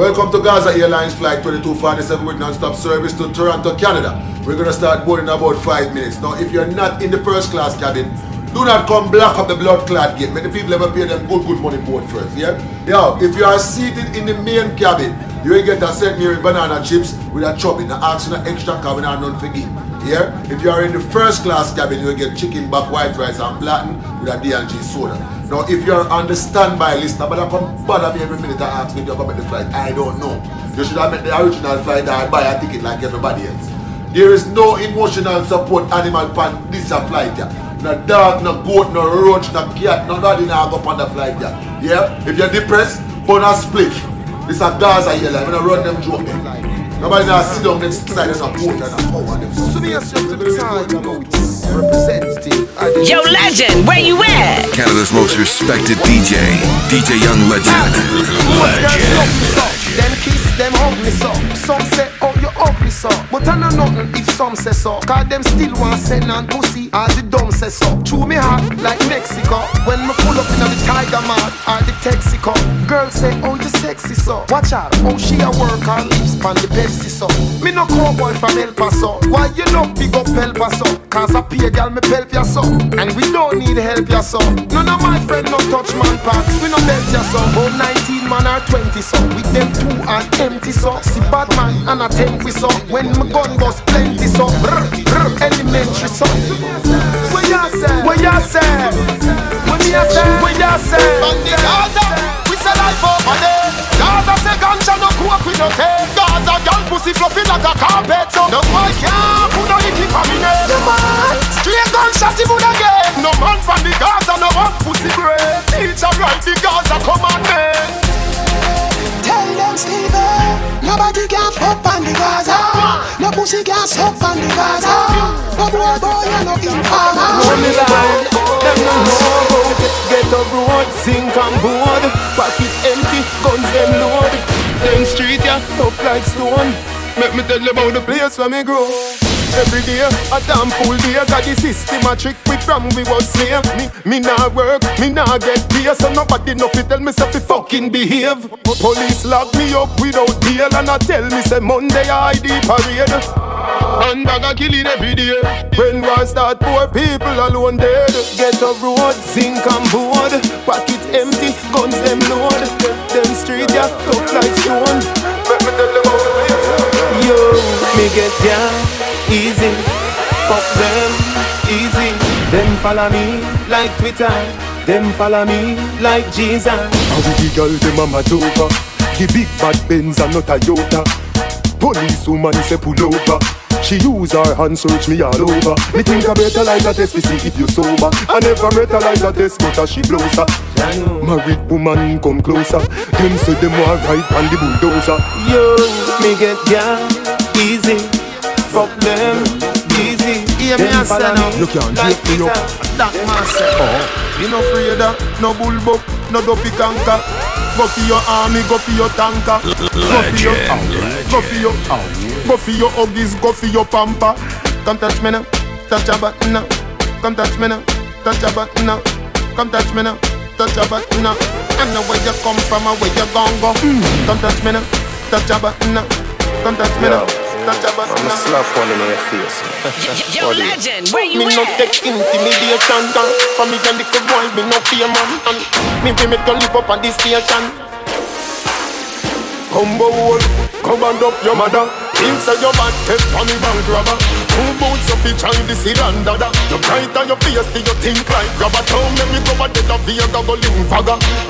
Welcome to Gaza Airlines Flight 2247 with non-stop service to Toronto, Canada. We're going to start boarding in about 5 minutes. Now, if you're not in the first class cabin, do not come block up the blood clot gate. Many people ever pay them good, good money board first, yeah? Yeah, if you are seated in the main cabin, you will get a set Mary banana chips with a chop in the an extra cabin and none for Yeah? If you are in the first class cabin, you will get chicken back, white rice and platin with a D&G soda. Now, if you're on the standby list, nobody come bother me every minute I ask me if you're coming the flight. I don't know. You should have met the original flight and buy a ticket like everybody else. There is no emotional support animal pan this a flight yeah. No dog, no goat, no roach, no cat, nobody now go on the flight yeah. Yeah? If you're depressed, burn a spliff. This a Gaza here, like, I'm gonna run them joke. Nobody now sit down next side and a coat and a power them. So me a representative. Yo, legend, where you at? Canada's most respected DJ, DJ Young Legend. Legend. Them kiss, them hug me so. Some so. But I know nothing if some say so. Cause them still want send and pussy. All the dumb say so. Chew me heart like Mexico. When me pull up in the Tiger Mart or the Texaco. Girl say, oh, you sexy so. Watch out, oh, she a work her lips pan the Pepsi so. Me no call cowboy from El Paso. Why you love big up El Paso? Cause I pay girl me help ya so. And we don't need help ya so. None of my friend no touch man packs. We no belt ya so. Oh, 19 man or 20 so. With them two and empty so See bad man and I think we so When my gun goes plenty so. Brr, brr, Elementary so. What ya say? What ya say? What ya say? What ya say? Bandit Gaza We say life over there. Gaza say ganja no coke we no take Gaza girl pussy fluffy like a carpet So. No boy can't put no icky for me name No man. Straight gunshot he would again. No man from the Gaza no one pussy great. Teacher write the Gaza commandment. Tell them Steven, nobody can fuck on the Gaza. No pussy can suck on the Gaza. No boy boy, you no informer. No me lie, them no know Get up road, sink and board. Pocket empty, guns them load. Them street yeah, tough like stone. Make me tell you about the place where me grow. Every day, a damn full day Got the system a trick we from we was slave. Me, me nah work, me nah get pay So nobody know fi tell me say fi fucking behave. Police lock me up without bail And I tell me say Monday I ID parade. And I got killing every day. When war start, poor people alone dead. Get a road, zinc and board. Pocket empty, guns them load. Them street yeah, tough like stone. Let me tell you about the place Yo, me get down easy. Fuck them, easy. Them follow me like Twitter. Them follow me like Jesus. How we the girl them a Madova. The big bad Benz and not a Toyota. Police woman say pull over. She use her hand search me all over. Me think I better like a test to see if you sober. I never a like a test, but she blows her. Married woman come closer. Them say them want ride on the bulldozer. Yo, me get ya easy fuck them easy. Hear me and say now, you can't like me up. That man say, oh, you no afraid of no bull buck, no dopey canker. Go for your army, go for your tanker. Go for your, go for your, go for your huggies, go for your pamper. Come touch me now, touch your button now. Come touch me now, touch your button now. Come touch me now, touch your button now. I know where you come from and where you gon' go. Mm. Come touch me now, touch your button now. Come touch me now. I'm a slap one in your face. Yo, legend, where you me at? no take intimidation gun For me and little boy, me no fear man. And me be me to live up on this station. Combo hole, come and up your mother. Inside your bad head, on me bank robber Two boots of each this is randada You bright on your face, till you think like grabber Don't make me go a dead of Vega, go link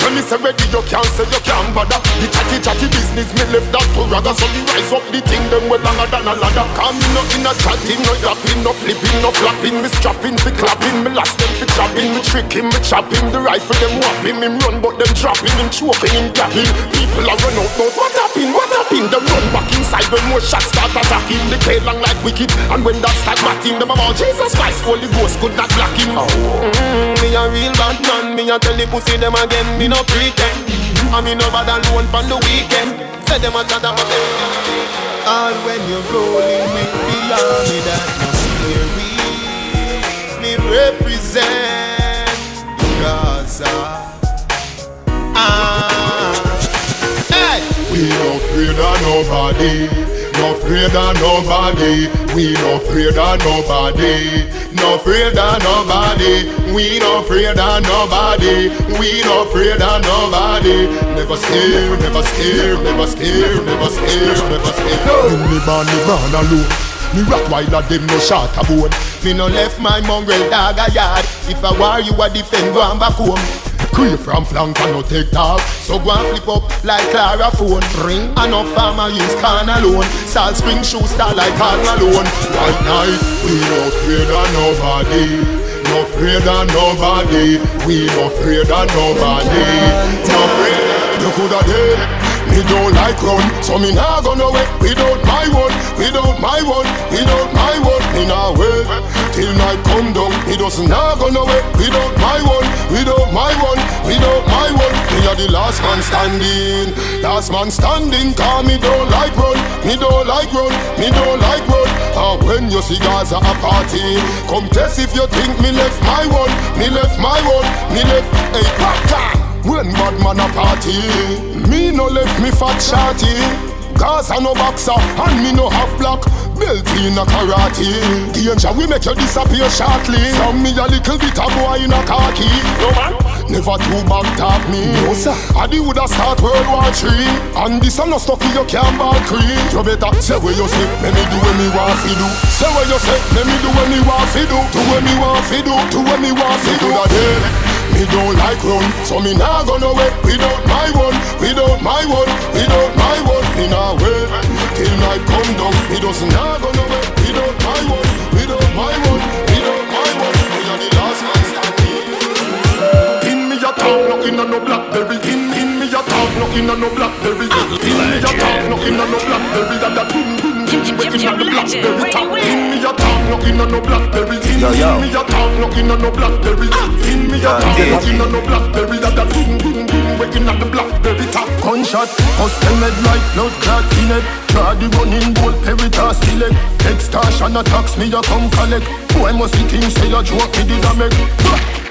When me say ready, you can't say you can't bother. The chatty chatty business, me left that to ragga. So me rise up the thing, them well longer than a ladder. Come me no in a chatting, no yapping, no flipping, no flapping. Me strapping, fi clapping, me last them fi chopping Me tricking, me chopping, the rifle them whopping. Him run, but them dropping, him choking, him gapping. People are run out, but what happened, what happened? Them run back inside when more shots start attacking. The tail long like wicked, and when that start batting Them about Jesus Christ, Holy Ghost could not block him. Mm, Me a real bad man, me a tell the pussy them again Me no pretend, and me no bad alone on the weekend. Say them a chat about them. All when you're rolling with the army that must Me represent Gaza. Ah, hey, we afraid of nobody. No afraid of nobody. We no afraid of nobody. No afraid of nobody. We no afraid of nobody. We no afraid of nobody. Never scared, never scared, never scared, never scared, never scared. No. Me man, me man alone. Me rock while a them no shot a bone. Me no left my mongrel dog a yard. If I war you a defend, go and back home. Creep from flank? And no take talk. So go and flip up like Claro phone Ring. And no farmer use can alone. Salt spring shoe star like Karl Malone White night, we no afraid of nobody. No afraid of nobody. We no afraid of nobody. No afraid You coulda dead me don't like run, so me nah go nowhere without my one, without my one, without my one. Me nah wait till night come down. Me does nah go nowhere without my one, without my one, without my one. Me are the last man standing, last man standing. Cause me don't like run, me don't like run, me don't like run. And when you see Gaza a party, come test if you think me left my one, me left my one, me left a hey, when bad man a party, me no left me fat shorty. Gaza no boxer and me no half black belt in a karate. Danger we make you disappear shortly. From me a little bit of boy in a khaki. No man. Never too back talk me. No sir. I the woulda start World War Three. And this a no stuff you can't ball cream. You better say what you say. Let me do what me want fi do. Say what you say. Let me do what me want fi do. Do what me want fi do. Do what me want fi do. Do me don't like run, so me nah go nowhere without my one, without my one, without my one. Me nah wait till night come down. Me does nah go nowhere without my one, without my one, without my one. Me are the last man standing. In me a talk, no in a no blackberry. In in me a talk, no in a no blackberry. In me a talk, no in a no blackberry. That that boom boom boom, waiting at the blackberry top. In me a talk, no in no blackberry. In me a talk, no in no blackberry. In me a talk. Looking on no blackberry that a boom boom boom Waking up the blackberry top. Gunshot, custom med like blood clot in it. Try the running bolt, peritas select Extortion attacks me, you come collect. Boy must see things say you joke, me did a make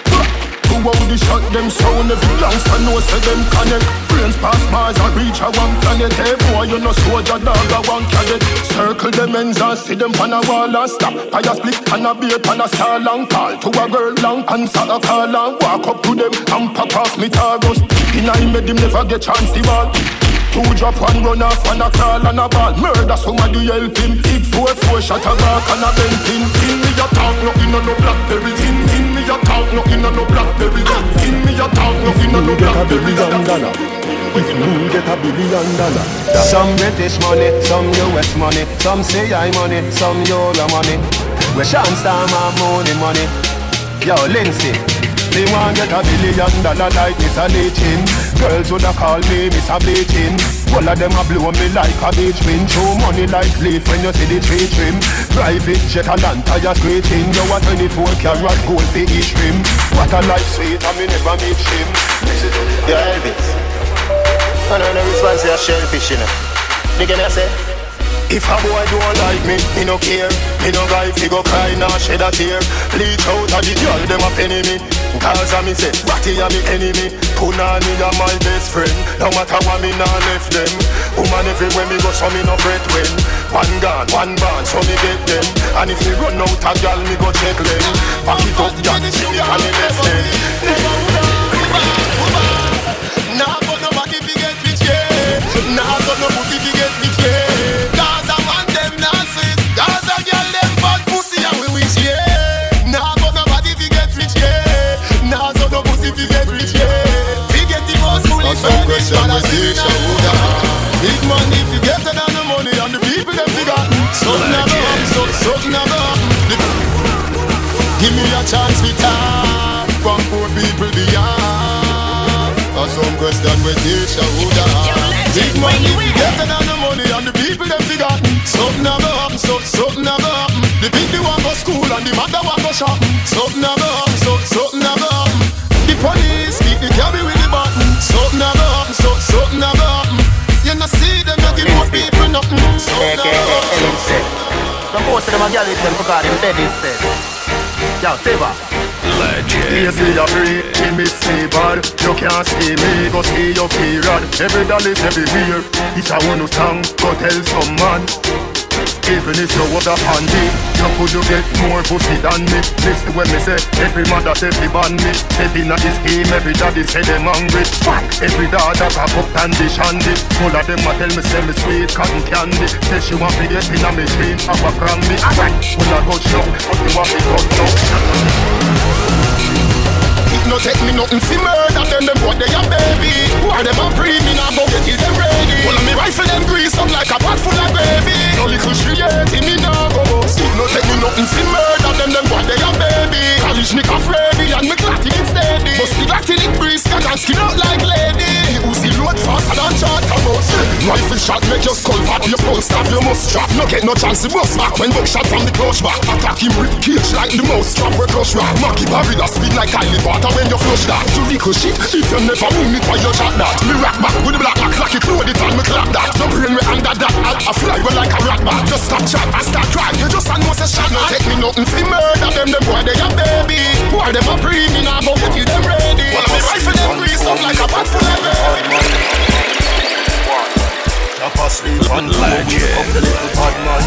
Out the shot them sound. Every youngster know say them connect. Brains pass Mars and reach a one planet. Hey boy you no soldier dog a one cadet. Circle them ends and see them on a wall and stop. Fire split and a beat and a star long. Call to a girl long answer a call and walk up to them And pop off me targos In a made him never get chance the ball Two drop, one run off, one a crawl and a ball. Murder somebody help him Big four, four shot a back and a bent in. In me a talk, no in a no blackberry. In, in a talk, no in a no blackberry In me a talk, no in no blackberry if you get a billion dollar. Some British money, some US money Some CI money, some Euro money. We Shawn Storm have money money. Yo, Lindsay me want get a billion dollar like Mr. Lee-Chin Girls woulda call me Mr. Bleaching All of them a blow me like a beach wind. Show money like leaf when you see the tree trim. Private jet a land tire screeching You a 24 karat gold for each rim. What a life sweet and me never meet him. Yeah Elvis. I know the response to shellfish you know. You me I say if a boy don't like me, me no care. Me no guy fi go cry nor shed a tear. Bleach out of the girl, them a penny me. Cause I me say, Ratty a me enemy. Punani a my best friend. No matter what me nah left them. Woman everywhere me go so me no fret when. One gun, one band, so me get them. And if me run out a girl, me go check them. Back it up, Jack, most of them are girls them because them dead instead. Yo, Siva. legend. Easy a free, me miss bad. You can't see me, go see your period. Every dollar is everywhere. It's a one song, go tell some man. Even if you was a handy You could you get more pussy than me? Listen when me say Every mother say fi ban me. Step in the scheme Every daddy say them hungry. Every daughter cock up candy shandy All of them a tell me say me sweet cotton candy. Say she want me get in a machine Have a cram me When I go show But you want me go show. It no take me nothing fi murder them, them what they a baby. Why them a pre me now go get it them ready. One of me rifle them grease up like a pot full of gravy. No little shriek me now go bust. No take me nothing fi murder them, them what they a baby. Me ready and me clatty it steady. Bust the must drop. No get no chance to bust back. When shot from the clutch back. Attack him rip cage like the mouse trap where crush rock. Mackie Barry speed like Kylie Potter when you flush that. You little shit If you never win it why you shot that? Me rock back with the black lock Like it load it and me clap that. No brain me under that I, I fly well like a rat back. Just stop chat and start crying You just a know say shot. No take me nothing fi murder them Them boy they a baby. Boy them a pre me now Go get you them ready. Well me rifle them grease up like a pot full of baby Drop asleep on legend Up the little bad man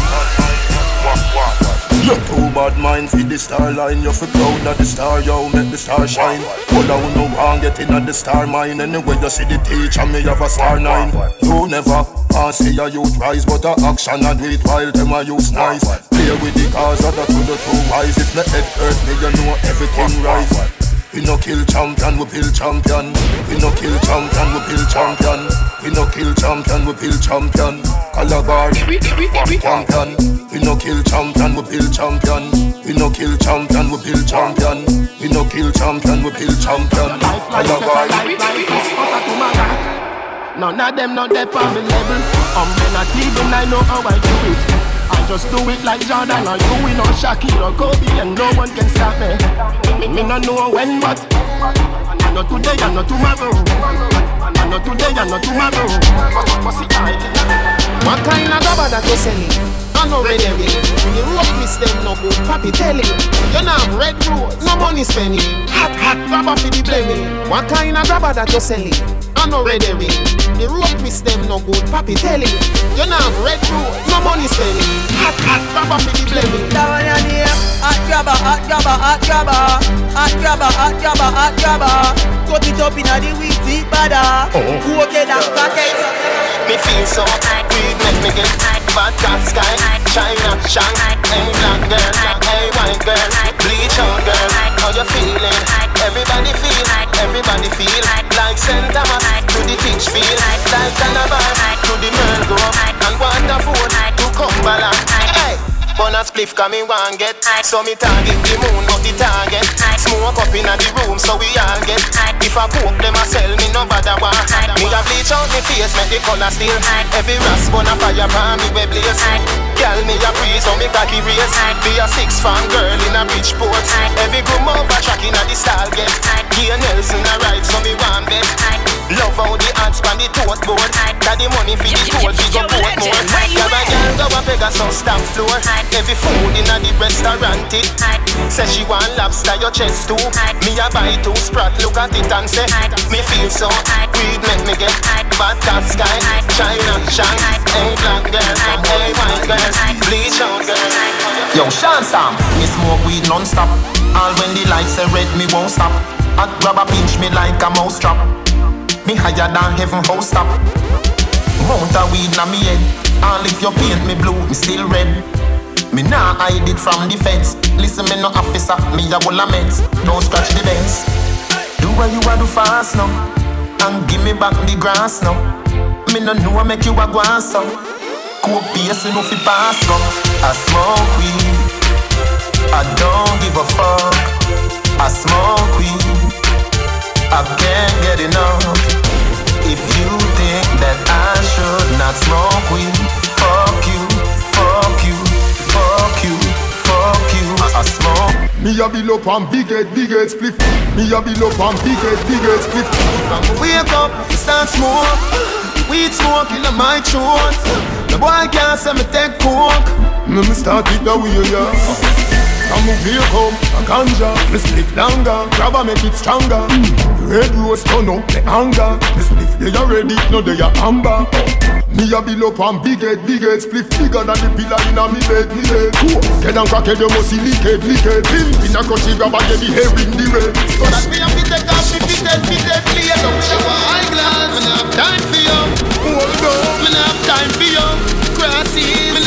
Walk, walk, walk you too bad mind for the star line. You fi proud of the star, yo, make the star shine. Well, I will no one get in at the star mine. Anyway, you see the teacher, me have a star nine. You never pass see a youth rise, but a action and do it while them a use nice. Play with the cars, other to the two wise. If me head hurt me, you know everything rise. We no kill champion, we build champion. We no kill champion, we build champion. We no kill champion, we build champion. Calabar, champion. We no kill champion, we build champion. We no kill champion, we build champion. We no kill champion, we build champion. Calabar. None of them not there on the level. I'm not even I know how I do it. I just do it like Jordan or you, we know Shaquille or Kobe, and no one can stop me. Me, me no know when, but I know today, I know tomorrow. I know today, I know tomorrow. What kind of rubber that you selling? I know red every The rope miss them no good Papi tell you You not have red rose No money spending Hot hot rubber for the blaming What kind of rubber that you selling? I know red every The rope miss them no good Papi tell you You not have red rose No money spending. Hot hot rubber for the blaming Down your name Hot grabber, hot grabber, hot grabber. Hot grabber, hot grabber, hot grabber. Cut it up inna the weed deep bada oh. Who okay that packet Me feel so Weed make me get Bad cat sky. China, Shang Hey black girl Hey white girl. Bleach out girl. How you feeling? Everybody feel Everybody feel. Like St. Thomas To the teach feel. Like Calabar To the Merl Grove And wonderful To Cumberland Bun a spliff come me want get. So me target the moon not the target. Smoke up inna the room so we all get. If I cook them a sell me no bother want Me a bleach out me face make the color still Every rasp bun a fire pan me we blaze Girl me a breeze so me cocky race. Be a six fan girl in a Bridgeport Every groom over track inna the style get. Gear Nelson a ride so me want bet Love how the ads pan the tote board. Got the money for the toll fi go Portmore. Grab a girl go a Pegasus stamp floor. Every food in a the restaurant eh. it Say she want lobster your chest too. Me a buy two sprat look at it and say Me feel so weed make me get Bad cat sky China shine Hey black girl Hey white girl Bleach out girl Yo Sean Sam Me smoke weed non-stop All when the lights say red me won't stop I grab a pinch me like a mouse trap Me higher than heaven house stop Mount a weed na me head All if you paint me blue me still red me nah hide it from the feds. Listen, me no officer, me a wall meds. Don't scratch the bends. Do what you want to fast now, and give me back the grass now. Me no know make you a grass so. Cool pace, me no fi pass now. I smoke weed, I don't give a fuck. I smoke weed, I can't get enough. If you think that I should not smoke weed, fuck you, fuck you fuck you, fuck you. I, I smoke. Me a bill up on big head, big head split. Me a bill up on big head, big head split. Wake up, start smoke. Weed smoke in my throat. The boy can't say me take coke. Me me start it the way yeah. From me here come a ganja. Me split longer Grab make it stronger. Red rose turn up the anger. Me split they already No they are amber. Me a bill up and big head Big head split bigger than the pillar in a me bed Me head. Get and crack head You must see leak head Leak head. Pin in a crunchy grab and get the hair in the red. So that me have to take off Me fit head Fit head Play don't shower eyeglass. Me not have time for you. Hold on. Me not have time for you. Crossy Me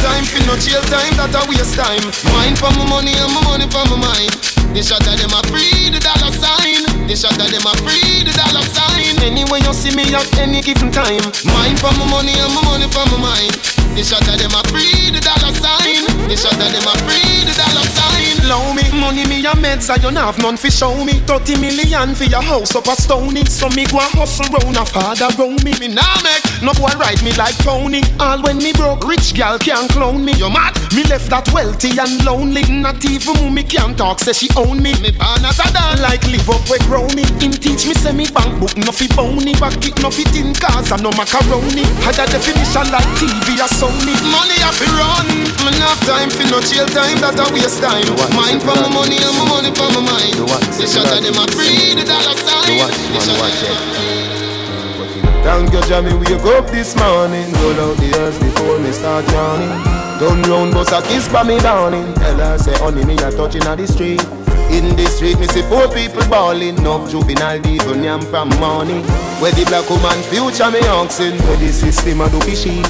time for no jail time, that a waste time. Mind for my money and my money for my mind. They shot at them a free the dollar sign. They shot at them a free the dollar sign. Anyway you see me at any given time. Mind for my money and my money for my mind. They shot at them a free the dollar sign. They shot at them a free the dollar sign. Low me money me a meds I don't have none fi show me. 30 million for your house up a stony. So me go a hustle round a father round me. Me nah make no boy ride me like pony. All when me broke, rich gal can't clone me. You mad? Me left that wealthy and lonely. Not even mommy can talk, say she own me. Me born as a dog, like live up where grow me. Him teach me say me bank book no fi bony. Back it no fi tin cars and no macaroni. Had a definition like TV or Sony. Money I fi run. Me not have time fi no jail time, that a waste time. Mind for my money and my money for my mind. They shot at them a free the dollar sign. They shot at them. Thank you, Jamie, wake up this morning. Roll out the earth before me start yawning. Done round bus a kiss by me dawning. Tell her say honey me a touching on the street. In the street me see poor people balling Enough juvenile devil yam from morning. Where the black woman future me oxen. Where the system a do fishy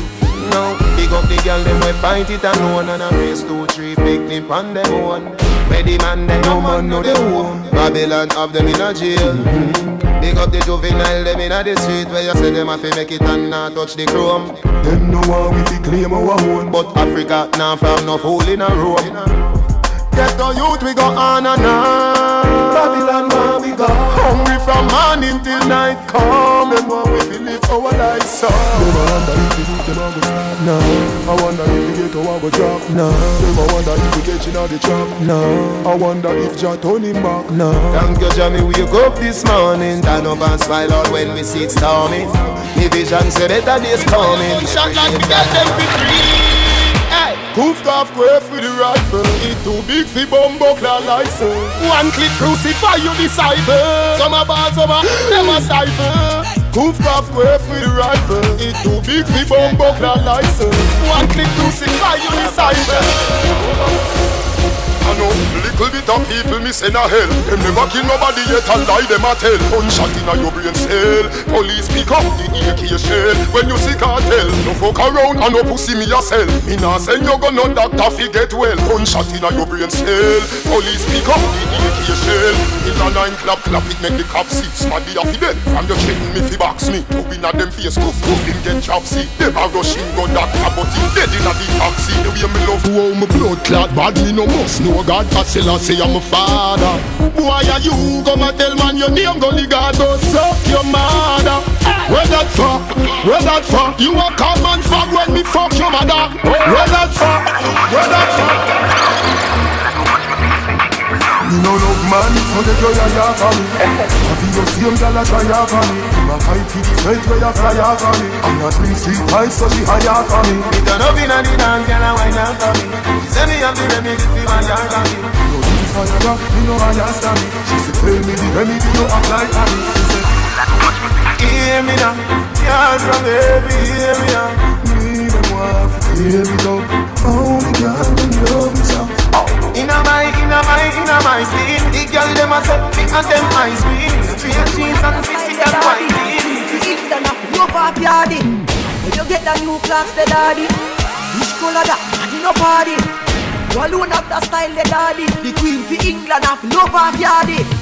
No, big up the girl them we fight it alone. And a race two, three, picnic on them own Where the man they no man know the home Babylon have them in a jail. Mm-hmm. Big up the juvenile, them inna the street Where you say them a fi make it and not touch the chrome. Them no want we fi claim our own. But Africa now found no fool in a room Get the youth we go on and on Babylon where we go Hungry from morning till night come Them want we fi live our life so Them a wonder if the youth them a go stop No, I wonder if the ghetto a go drop no, Them a wonder if we get inna the trap no I wonder if Jah turn him back No. Thank you, Jamie. Wake up this morning. Stand up and smile out when we see it storming. Me vision say better days coming. Shot like we got them fi free. Poof off grave with the rifle. It too big fi bumbo clad license. One click crucify you disciple. Some a bad, some a them a cipher Poof off grave with the rifle. It too big fi bumbo clad license. One click crucify you disciple I know little bit of people send a hell. Them never kill nobody yet and lie them a tell. Gunshot inna your brain cell. Police pick up the AK shell. When you see cartel No fuck around and no pussy me sell. Me nah send you go no doctor fi get well. Gunshot inna your brain cell. Police pick up the AK shell. In a nine clap clap it make the cop see. Smaddy a fi dead From your threaten me fi box me. To win a them face goof goof him get see Them a rush him gun doctor but him dead inna the taxi. The way me love how me blood clot bad me no must know God I say I'm a father Why are you come and tell man your name Gully God go suck your mother Where that for? Where that for? You a come and fuck when me fuck your mother Where that for? Where that for? You no love man, so get your yaya for feel your same gal a try for me You a for the sweat where you fly for me And a three street price so she higher for me Me turn up inna the dance, girl a wine for me She say me have the remedy fi my yard for me No use for your me no understand me She say tell me the remedy you apply for me She say Hear me now, yard from every area Me want to hear me now. Only God can love me so Inna my, inna my, inna my skin The girl dem a set me and them ice cream Straight jeans and sexy and white jeans It's done up, no off yardy. When you get the new clocks, the daddy. Which color that? You no party. You alone have the style, the daddy. The queen for England have love off yardy.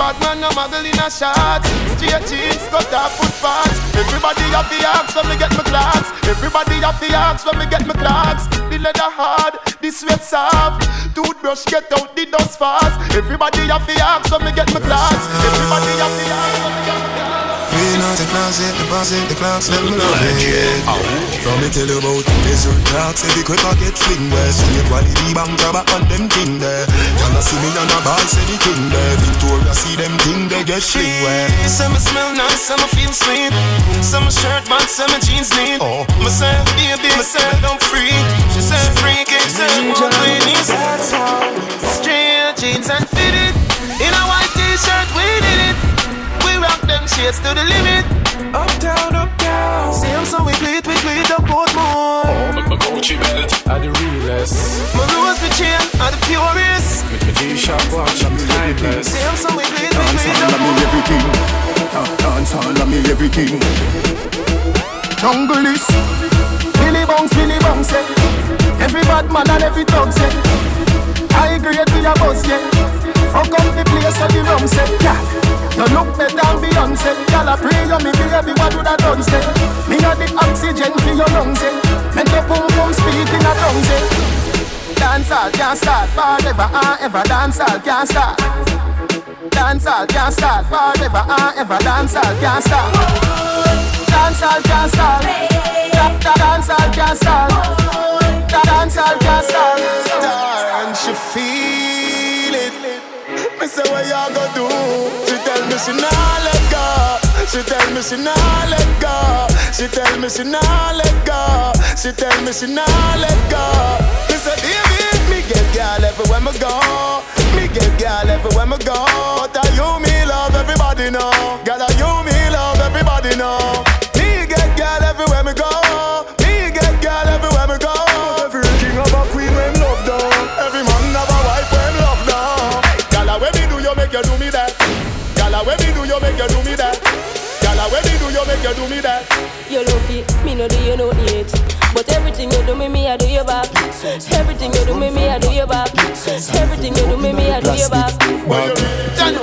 Bad man, no muggle in a shot. Straight jeans, cut off foot parts Everybody have the axe when me get my clocks. Everybody have the axe when me get my clocks. The leather hard, the sweat soft. Toothbrush get out the dust fast. Everybody have the axe when me get my clocks. Everybody have the axe when me get my clocks Me no closet, closet, deposit the clocks, let me love it. From me tell you about desert clocks, every quick pocket fling there. See the quality bang grab on them thing there. Y'all see me on a ball, say the king there. Victoria see them thing they get sling where. Some smell nice, some feel sweet. Some shirt, but some jeans neat. Oh. Me say, baby, me say, don't freak. She said, freaky, say, what we need. Straight jeans and fitted. In a white shades to the limit. Up down, up down. Same so we bleed, we bleed up both more. Oh, my, my Gucci belt are the realest. My rose, my chain are the purest. With my G-Shock watch, I'm timeless. Same so we bleed, we bleed up me everything. Dance all of me everything. Jungle is Billy Bounce, Billy Bounce, yeah. Every bad man and every thug, yeah. I agree with your boss, yeah. Fuck up the place of the rum, say, yeah. You look better than Beyonce. Y'all a pray you me baby, what would I done say? Me got the oxygen for your lungs, eh. Make your pum pum speak in a tongue, eh. Dancehall can't start forever and ever. Dancehall can't start. Dancehall can't start forever and ever. Dancehall can't start. Dancehall can't start. Dancehall can't start. Dancehall can't start. And she feel it. Me say what y'all gonna do? She nah let go. She tell me she nah let go. She tell me she nah let go. She tell me she nah let go. Me say baby, me get girl everywhere me go. Me get girl everywhere me go. But I you me love everybody know. Girl, I you me love everybody know. Make you do me that. You lucky, me no do you no need. But everything you do me, me I do you back. Everything you do me, me I do you back. Everything you do me, me I do you back. Jano,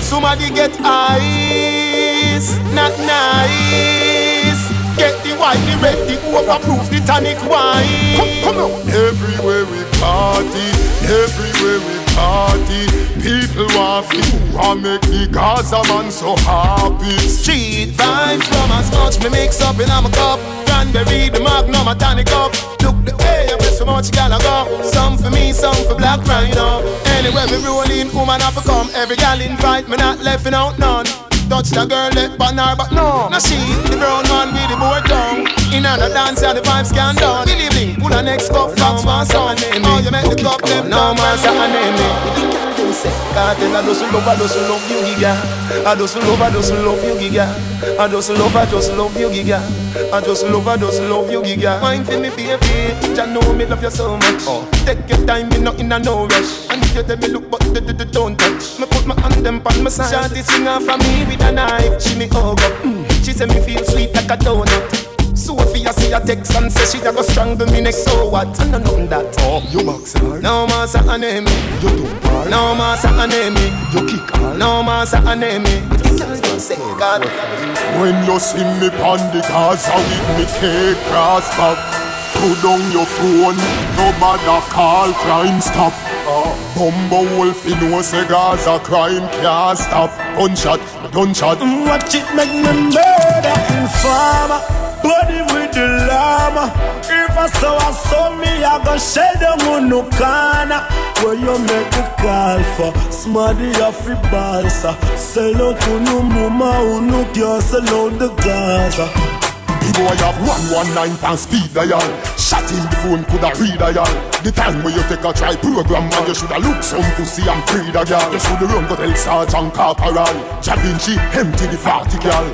somebody get ice, not nice. Get the white, the red, the overproof, the tonic wine. Come, come on. Everywhere we party, everywhere we party. People want feel, want make the Gaza man so happy. Street vibes from as much me mix up in a cup. Cranberry, the magnum, a tonic up. Look the way you play so much, you gotta go. Some for me, some for Black Rhino. Anywhere we roll in, woman have to come. Every gal invite me, not left out none. Touch the girl, let pan her, but no. Now she, the brown man with the board down. In a dance, and the vibes can down. Believe me, pull a next cup, fox, my son. Oh, you make the cup, them no man, my name. me. Cartel, I just love, I just love you, giga. I just love, I just love you, giga. I just love, I just love you, giga. I just love, I just love you, giga. Wine for me, baby. Jah know me love you so much. Oh. Take your time, me not in a no rush. And if you tell me look, but d -d -d don't touch. Me put my hand them on my side. Shawty sing off for me with a knife. She me hug up. Mm. She say me feel sweet like a donut. Sophia see a text and say she a go strangle me next. So what? I know nothing that. Oh, you box her. No more say her me. You do her. No more say her me. You kick her. No more say her name me. You say God. When you see me pon the Gaza with me take grass back Put down your phone, no bother call crime stop uh, Bumbo wolf, you know say Gaza crime can't stop Gunshot, gunshot Watch it make me murder informer Body with the llama. If I saw I saw me I go shade them on no corner. Where you make the call for? Smarty off the balsa. Sell out to no mama who no care Sell out the Gaza boy have 119 pound speed dial. Shot in the phone coulda read dial The time where you take a try program And you shoulda look some pussy and free the girl. You shoulda run go tell Sergeant Corporal. Da Vinci empty the 40 girl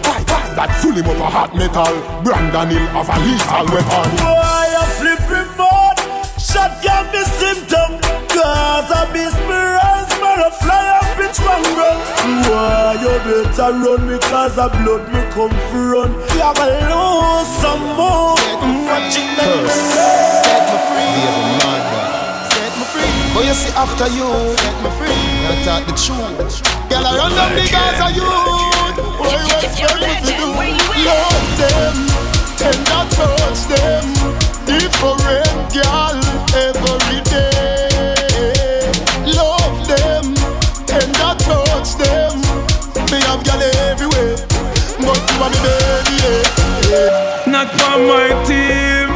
That full him up a hot metal. Brandon Hill have a lethal weapon. Boy I flip remote. Shot got the symptom. Cause I miss me rise Man I fly up bitch one run Why you better run Because the blood me come for run You gonna lose some more Watch it make me Set me free. Set me free. Oh, you see after you, set me free. I talk the truth. Girl, I run down the Gaza youth. What you expect me to do? Love them, tender touch them. Different girl every day. Them, tender touch them. Me have girl everywhere, but on me baby. Yeah, yeah. Not for my team.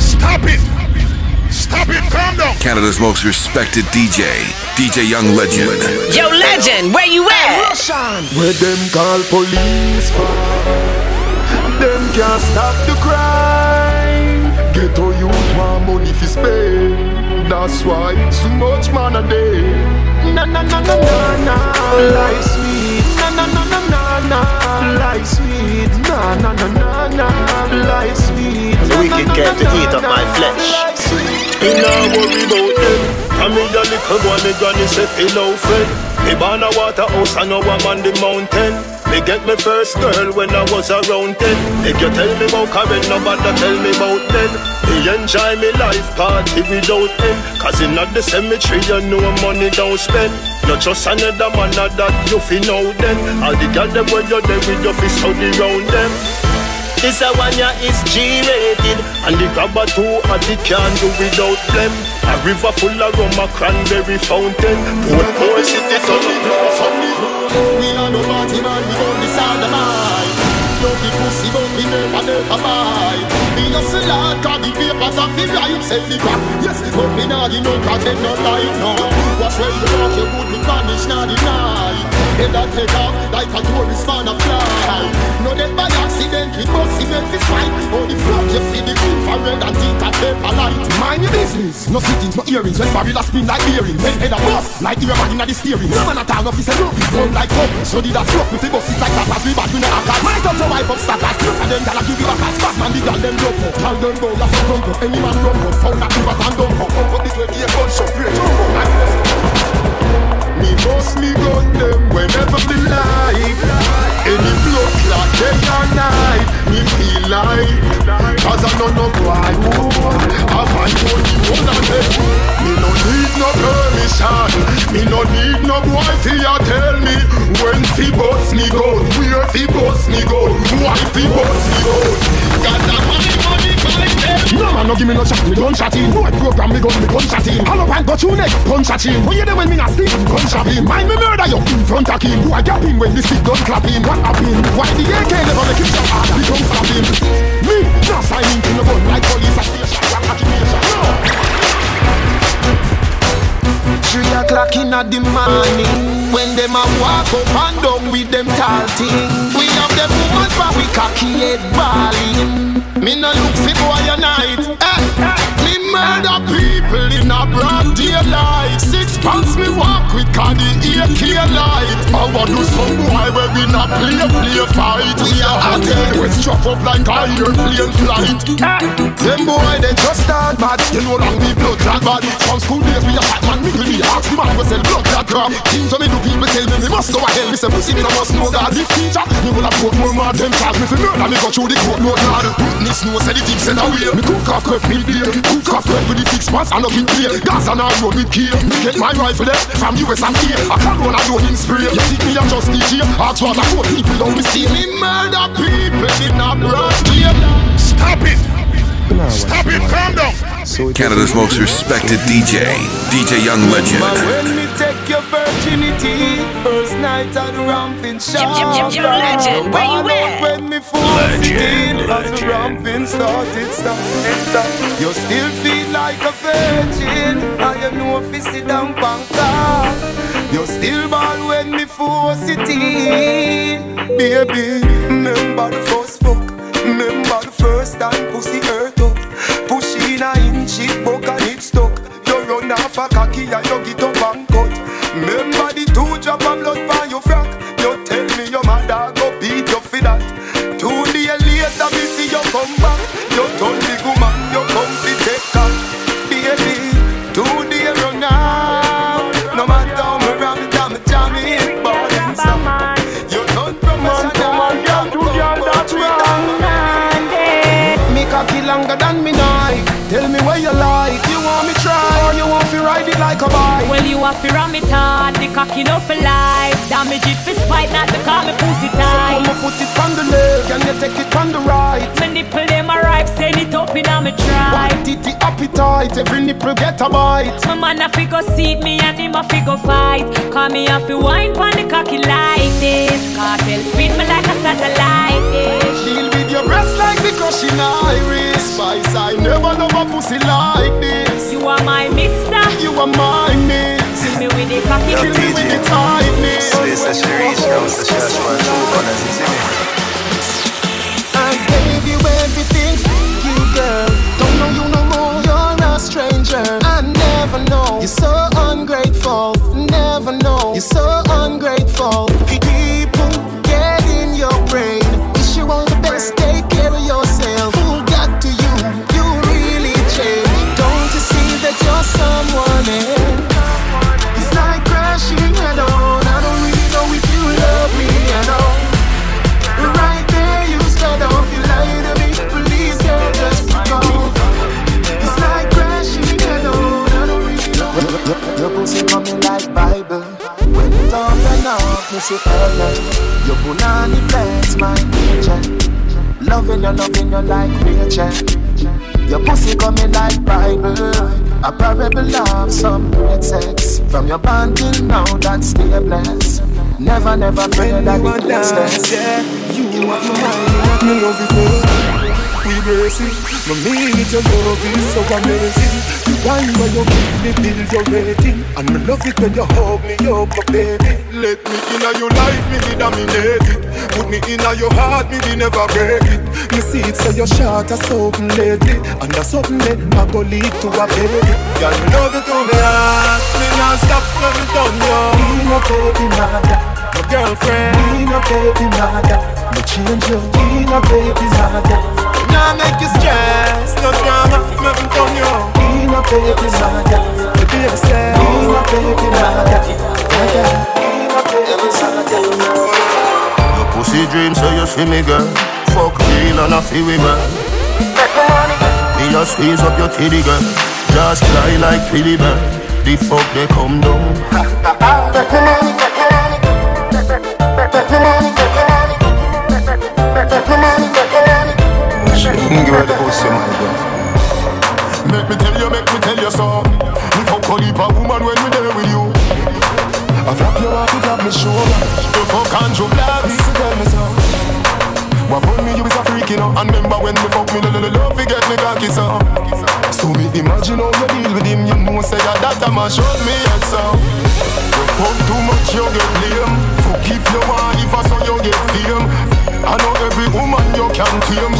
Stop it! Stop it! Calm down! Canada's most respected DJ, DJ Young Legend. Yo, legend, where you at? Where them call police for? Them can't stop the crime. Get all you want money fi spend. That's why so much man a day. Na na na na na na, life The came to eat up my flesh. Me nah worry about them. And me a little boy, me granny say feel no friend. Me born a Waterhouse and now I'm on the mountain. Me get me first girl when I was around ten. If you tell me about Karen, nobody tell me about then. Me enjoy me life party without end. Cause in not the cemetery you know I money don't spend. Not just another man that you fi know then. All the girls them when you're there with your fist study round them. This a one ya is G-rated And the grabber too and the can't do without them. A river full of rum, a cranberry fountain. Poor, poor city, sunny, sunny We are no party man, we only sodomite No be pussy, but we never, never buy Me just a lad, cause the papers of the right Say the back, yes, but me nah give no cause them no light, no. Watch where you walk, you would be vanish, not deny Head that take off, like a tourist man a fly. No dead by accident, we bust him every fight Oh, the flop, you see the infrared and think that paper light. Mind your business, no sittings, no earrings When barrel a spin like bearing. When head a bust, like earman inna the steering. No man a town, no fi say no, it's run like pump So did that flop, we fi bust it like that As we bad, we no act like My touch a wipe up stackers Look at them, gyal a give you a pass man, the gyal them jump up. Tell them go, la fi jump up. Any man run up, found that river and dump up. Pump up the 28 gun shot, great jump up Me bust me gun them whenever me like. Any blood clot day or night. Me feel like Cause I know no would I might only one of them Me no need no permission. Me no need no boy fi a tell me. When fi bust me gun Where fi bust me gun Why fi bust me gun Got that money money fight No man no give me no shot Me gun shot in. Boy program me gun me gun shot in And you neck punch at him When you there when me not sleep? Gun shot him Mind me murder you. In front of him. Boy gap him when the stick gun clap him What happen? Why the AK never make him shot harder The gun stop him? Me not signing to no gun like police at station Three o'clock in the morning When them a walk up and down with them tall thing. We have them woman but we cocky head balling. Me no look fi boy a night. Eh, eh. Murder people in a broad daylight. Six pants me walk with cause the AK light. I want do some boy where we not play play fight. We are hot we strap up like a airplane flight. Them boy they just start bad. You know long we blood clot bad From school days we a fat man. Me ask the man we sell blood clot crap. Things when me do people tell me me must go a hell. Me say pussy me no must know God. This teacher me will have put more mad Them charge me for murder me go through the court no hard Witness know say the thing send away Me cook off curve me beer. Cook off curve with the six pants and no get clear. Gas and I road with gear Me get my rifle there from US and here. I can't run alone in spray. You think me a just DJ Ask what I quote people don't be see me murder people in a broad day Stop it! Stop it! Calm down! Canada's most respected DJ, DJ Young Legend. When me take your virginity First night at the ramping shop Yo, yo, yo, legend, where you at? When me forced it As the ramping started, started, started You still feel like a virgin. And you know if you sit down Bangkok You still ball when me force it in Baby, remember the first fuck Remember cocky no for life. Damage it for spite, not to call me pussy tight. So come put it on the left and you take it on the right My nipple them a ripe, send it up in a me try. White titty appetite, every nipple get a bite My man a fi go seat me and him a fi go fight. Call me a fi wine pon the cocky like this. Cartel spin me like a satellite. in iris spice. I never love a pussy like this. You are my mister. You are my miss. Fill me with the cocky. Fill me with the tightness. Space Series rounds the church for two corners, you see me? I gave you everything, you girl. Don't know you no more, you're a stranger. I never know, you're so ungrateful. Never know, you're so ungrateful. See heaven. Your punani bless my nature. Loving you, loving you like nature. Your pussy coming like Bible. A parable of some great sex. From your band till now, that's still blessed. Never, never fear that it gets less. yeah, you are mine. Me love it, girl. We race it. Me mean it, your love is so amazing. Wine when you give me build your rating, and me love it when you hug me up, my baby. Let me inna your life, me be dominate it. Put me inna your heart, me be never break it. Me see it so your shot a something lately, and that's something that I go lead to a baby. Girl, me love it to me heart. Me not stop when me done yo. Me no baby mother, my girlfriend. Me no baby mother, me change you. Me no baby mother. Now make you stress, no drama, nothing done yo. Me no baby mother, me be yourself. Me no baby mother, me no baby mother. Your pussy dream, so you see me, girl. Fuck real and I feel women. Me just squeeze up your titty, girl. Just fly like Philly bird. The fuck they come down. Give her the pussy, my girl. Make me tell you, make me tell you so. Me fuck a heap of woman when we there with you. I flap your heart, you flap me shoulder. You fuck and you blast. So tell me so. What on me, you is a freak, you know. And remember when me fuck me, lo love, we get me cocky so. So me imagine how you deal with him. You know, say that that a mash up me head so. You fuck too much, you get lame. Fuck if you want, if I saw you get fame. I know every woman you can tame,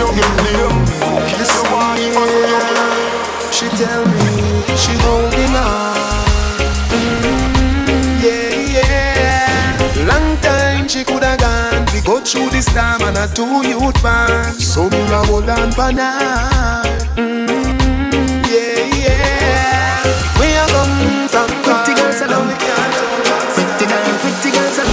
you get lame. Fuck if you want, if I saw you get She tell me she holding on. Mm, yeah, yeah. Long time she coulda gone. We go through this time and a two youth band. So me a hold on for now. Mm, yeah, yeah. We a come from pretty girls alone. Pretty girl, pretty girls alone.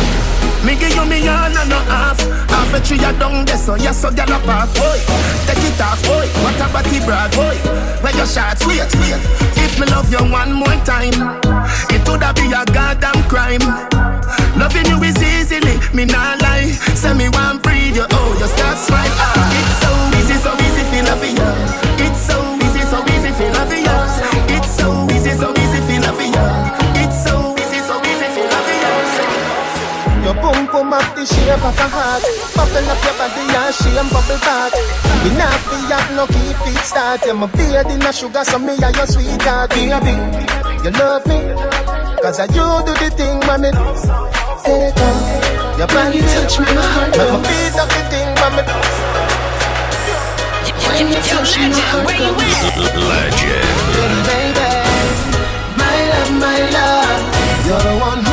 Me give you me all and no half. Half a tree a down there so yes so a park boy Take it off. Boy, what a body brag. Boy Where your shots? Wait, wait. If me love you one more time It woulda be a goddamn crime. Loving you is easily, me not lie. Say me want breathe you, oh you start smile. Ah. It's so shape of a heart Bubble up your body and shame bubble back Me not fi have no key feet start Yeah, my beard in a sugar so me and your sweetheart Baby, you love me Cause I you do the thing me Take off Your body touch me, my heart Make me beat up the thing me When you touch me, my heart at? Legend. Baby, my love, my love You're the one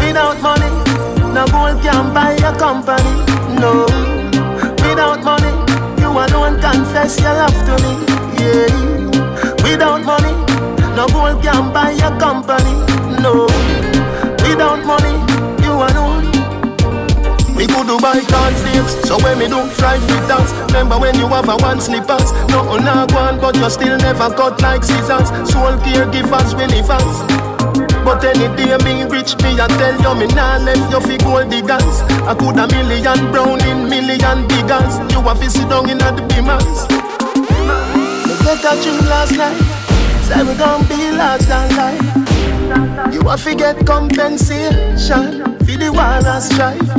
Without money, no gold can buy a company. No. Without money, you alone confess your love to me Yeah. Without money, no gold can buy your company No. Without money, you alone. Me could do buy cornflakes, so when me do fry fritters Remember when you have a one slippers. Nothing not one, but you still never cut like scissors. Soul caregivers, we live us but any day me rich, me I tell you me nah left you fi gold diggers. I could a million brown in million biggers. You have to sit down in the beamers. Me get a dream last night, say we gon' be large than life. You have to get compensation for the war and strife.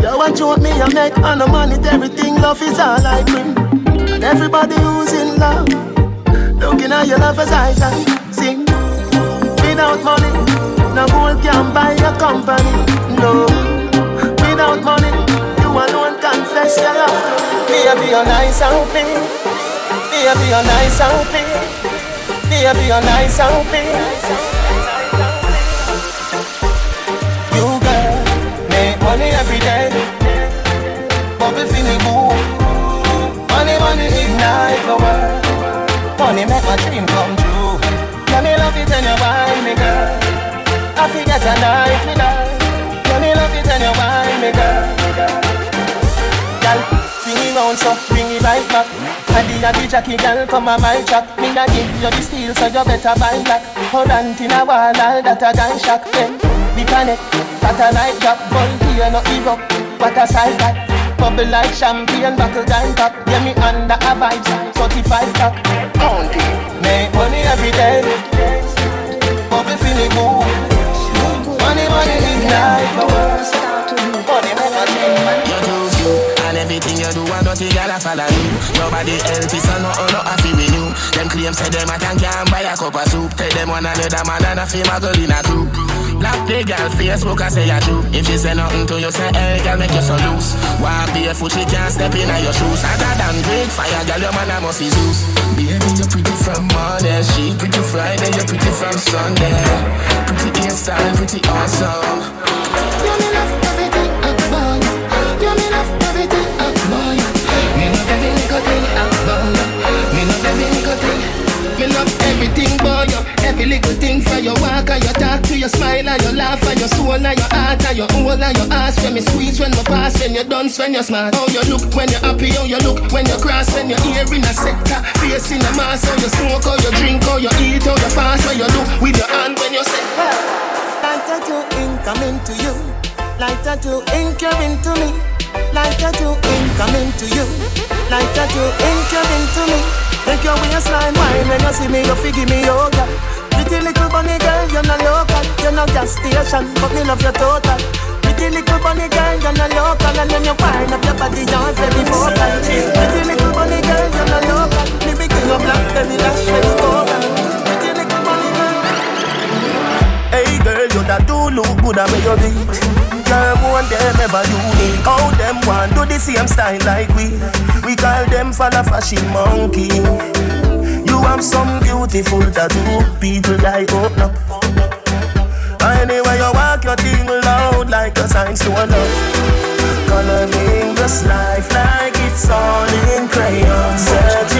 you want to me, I make all the money, everything love is all I bring. And everybody who's in love, looking at your love as I sing without money. No gold can buy your company. No, without money, you alone confess your love to me. Be a nice big. Be a be a nice big. Be a be a nice and big. You girl make money every day. Bubble feeling boo. Money, money ignite the world. Money make my dream come true. I a night me girl Let me love it and you wine me girl Girl, swing it round so bring it right back. And the the Jackie girl come on my track. Me da give you the steel so you better buy black. Hold on to the wall all that a gun shock Then we connect, got a night drop Voltaire no erupt, what a sight that Bubble like champagne, buckle down top. Yeah, me under a vibes, 45 top County Make money every day. Bubble feeling good. Do you, and everything you do, and dirty girl I follow you. Your body healthy, so no, oh, no, I feel with you. Them claims say them I can not buy a cup of soup. Tell them one another man and feel my girl in a group. Black the girl Facebook, I say you true. If she say nothing to you, say, hey, girl, make you so loose. Why barefoot, she can't step in your shoes. Other than great fire, girl, your man, I must be Zeus. Baby, you're pretty from Monday, she pretty Friday, you're pretty from Sunday. Pretty hairstyle, pretty awesome. You me love everything about you. You me love everything about you. Me love every little thing about Love everything about you. Every little thing for your walk and your talk to your smile and your laugh and your soul and your heart and your whole and your ass when me squeeze when me pass when you dance when you're smart. How you look when you're happy, how you look when you cross when you're here in a sector, face in a mask, how you smoke, how you drink, how you eat, how you fast, how you look with your hand when you say. Like tattoo ink coming to you, like tattoo ink you're into me, like tattoo ink coming to you, like tattoo ink you're into me. Make your waistline wine when you see me, you figure me yoga. Pretty little bunny girl, you're not local, you're not gas station, but me love you total. Pretty little bunny girl, you're not local, and when you wind up your body, you're very vocal. Pretty little bunny girl, you're not local, me be king of black belly, dash when you go girl, you that do look good at where you beat. Girl, one them ever unique. How them want do the same style like we? We call them for the fashion monkey. You have some beautiful tattoo, people like oh, open up. Anyway, you walk your thing loud like a sign to a love. Coloring this life like it's all in crayon. Searching,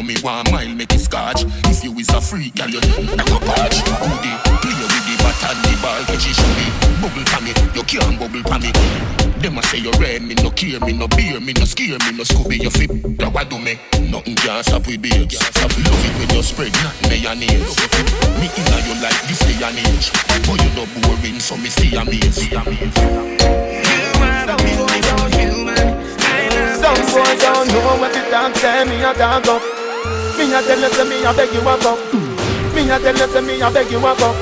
Me one mile make it scotch. If you is a freak, girl you like a patch. Goody, play with the bat and the ball it should be. Bubble pa me, you can't bubble pa me. Them a say you red, me no care, me no beer, me no scare, me no scooby, you fit. That what do me? Nothing can stop with babes. Love it when you spread not mayonnaise. Me inna you like this day and age, but you no boring, so me stay amazed. Some boys don't know what the dog say, me a dog up. Me a tell you say me a beg you a fuck. Me a tell you say me a beg you a fuck.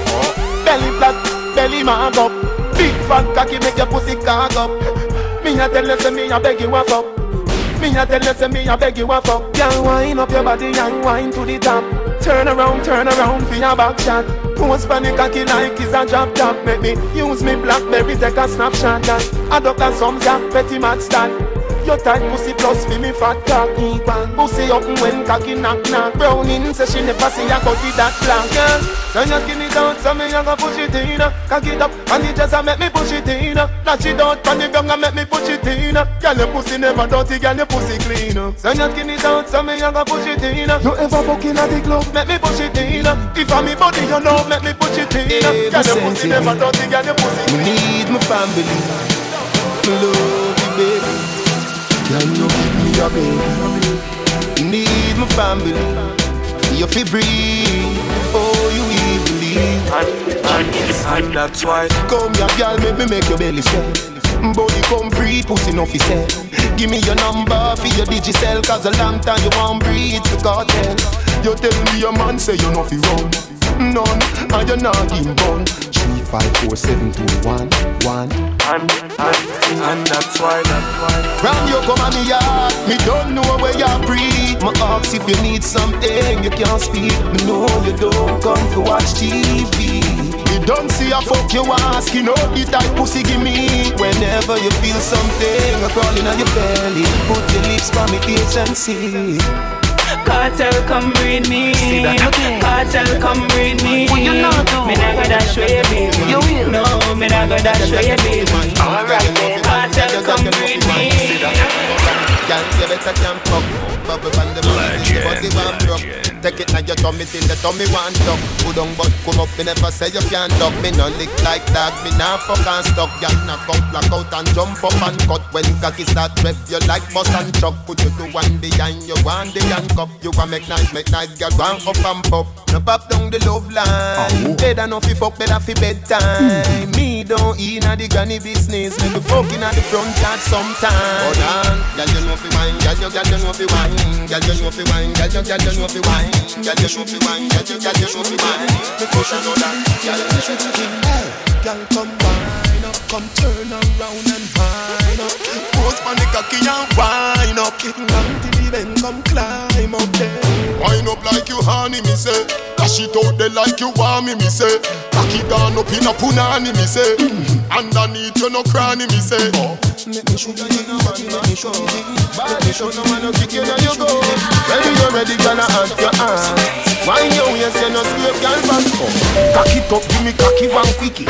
Belly flat, belly mag up. Big fat cocky make your pussy cock up. Me a tell you say me a beg you a fuck. Me a tell you say me a beg you a fuck. Girl, wind up your body and wind to the top. Turn around, turn around for your back shot. Post panic cocky like is a drop top Make me use me Blackberry take a snapshot that Adopt a some zap petty mad style your tight pussy plus fi me fat cock equal Pussy up when cocky knock knock. Browning say she never see a cocky that black girl So you skin it out so me a go push it in. Cock it up and it just a make me push it in. Latch it out from the ground and make me push it in. Girl your pussy never dirty, girl your pussy clean. So you skin it out so me a go push it in. You ever fucking at the club, make me push it in. If I'm me body you know, make me push it in. Girl your pussy never dirty, girl your pussy clean. Need my family, me love give me your baby? Need my family. You feel breathe Oh, you leave. And, and, that's why. Come here, girl, make me make your belly swell. Body come free, pussy no fi sell. Give me your number for your digicel, cause a long time you want breathe the cartel. You tell me your man say you no fi run. None, and you're not in bun. Three, five, four, seven, two, one, one. And, and, and that's why, that's why. Round you come on me yard, me don't know where you breathe. My ask if you need something, you can't speak. Me know you don't come to watch TV. You don't see a fuck you ask, you know the type pussy give me. Whenever you feel something I'm crawling on your belly, put your lips on me taste and see. Kartel, come read me. Kartel, come read me. What you not do? Me not gonna show you baby. You will. No, me not gonna show you baby. Alright then. Kartel, come read me. Girl, you better camp up. Bubble on the the body want broke. Take it now your tummy till the tummy want tuck. Put on but come up, me never say you can't duck. Me no lick like dog, me nah fuck and stuck. Girl, knock out, black out and jump up and cut. When cocky start rep, you like bus and truck. Put you to one behind, you want the handcuff. You want make nice, make nice, girl, go up and pop. No pop down the love line. Oh. Better no fi fuck, better fi bedtime. Me don't eat na the granny business. Me be fucking at the front yard sometime. Hold on, girl, you know fi wine, girl, you, girl, you know fi wine, girl, you know fi wine, girl, you, girl, you know fi wine, girl, you know fi wine, girl, you, girl, you know fi wine. Me push you know that, girl, you should be Hey, girl, come wine up, come turn around and wine. Post on the cocky and wine up. Down to the bend, come climb up there. Wind up like you honey, me say. Dash it out there like you want me, me say. Cock it down up in a punani, me say. Underneath you no cranny, me say. Let me show you the man, let me show you the Let me show you man, no kick you, now you go Ready, you ready, gonna ask your ass Wine your waist, you no scrape, girl, back up Cock it up, give me cocky one quickie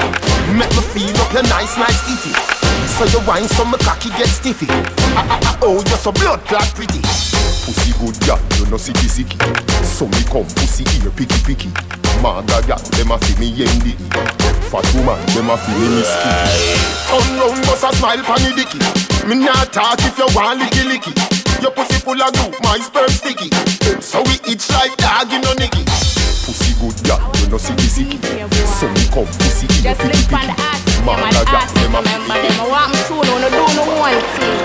Make me feel up your nice, nice titty So you wine, so my cocky get stiffy ah, ah, ah, Oh, you're so blood clot pretty Pussy good girl, you no sicky sicky. So me come pussy ear picky picky. Maga girl, dem a fi me yendi. Fat woman, dem a fi me misky. Turn round, bust a smile pon the dicky Me not talk if you want licky licky Your pussy full of glue, my sperm sticky So we itch like dog, you know nicky Pussy good girl, you no sicky sicky. So me come pussy ear Just picky picky. the artist, them and Maga the girl, artist, dem a fi remember them. I want me to know, no do no one thing.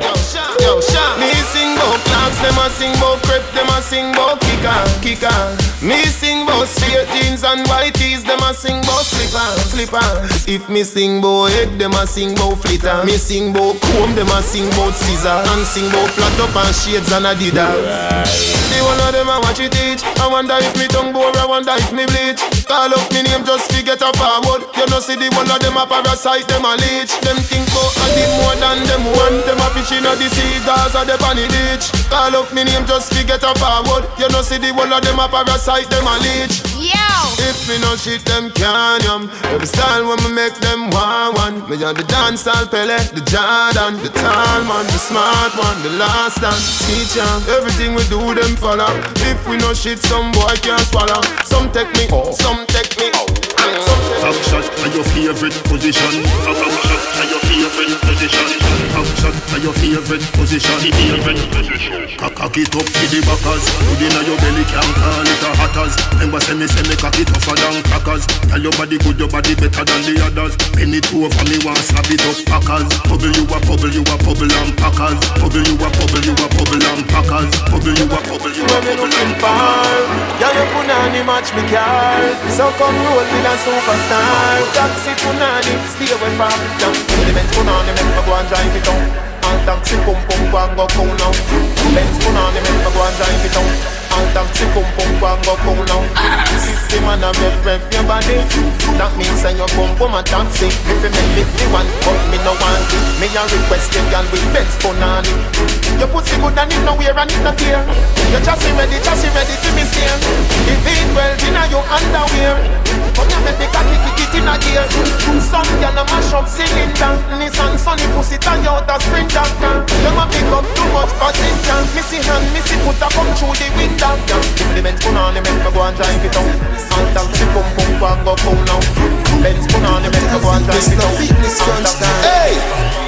Yo, Sha, yo, Sha Me sing bout clocks, them a sing bout crepe, them a sing bout kicker, kicker. Me sing bout straight jeans and white tees, them a sing bout slipper, slipper. If me sing bout head, them a sing bout flitter. Me sing bout comb, them a sing bout scissor. And sing bout flat up and shades and adidas The one of them a watch it teach. I wonder if me tongue bore, I wonder if me bleach. Call up me name just to get a forward. You know see the one of them a parasite, them a leech. Them think bout a did more than them want. Them a fish in the sea, Gaza, the bunny ditch Call up me name just to get a forward. You know see the one of them a parasite, them a leech Yo! If me no shit, them can yum Every style when me make them want one Me a the dancehall Pele, the Jordan The tall man, the smart one, the last dance Teacher, everything we do them follow If we no shit, some boy can't swallow Some take me, oh. some take me oh. Top shot are your favorite position. Top shot are your favorite position. Top shot are your favorite position. Favorite position. Cock cock it up to the backers. Put in your belly, can't call it a hatters. Remember say me say me cock it tougher than crackers. Tell your body good, your body better than the others. Penny two over me want slap it up packers. Bubble you a bubble, you a bubble and packers. Bubble you a bubble, you a bubble and packers. Bubble you a bubble, you a bubble and packers. Yeah, you punani match me car So come roll with a superstar Taxi punani, stay away from The Benz punani make me go and drive it down And taxi pum pum go and go cool now Benz punani make me go and drive it down out of chicken pong bang go come long System and a rev rev your body. That means that your bum bum a dancing. If you make me one but me no one a request you girl with Benz Bonani. Your pussy good and it no wear and it no tear. Your chassis ready, chassis ready to me steer. If it well inna your underwear. Come here make the cocky kick it inna gear. Some gyal a mash up cylinder. Nissan Sunny pussy tie out a sprinter. You a pick up too much passenger. Missy hand, missy foot a come through the window. Give me the Benz Bonani, make me go and drive it out. And taxi pum pum go go now. Benz Bonani, make me go and drive it out. And taxi- Hey,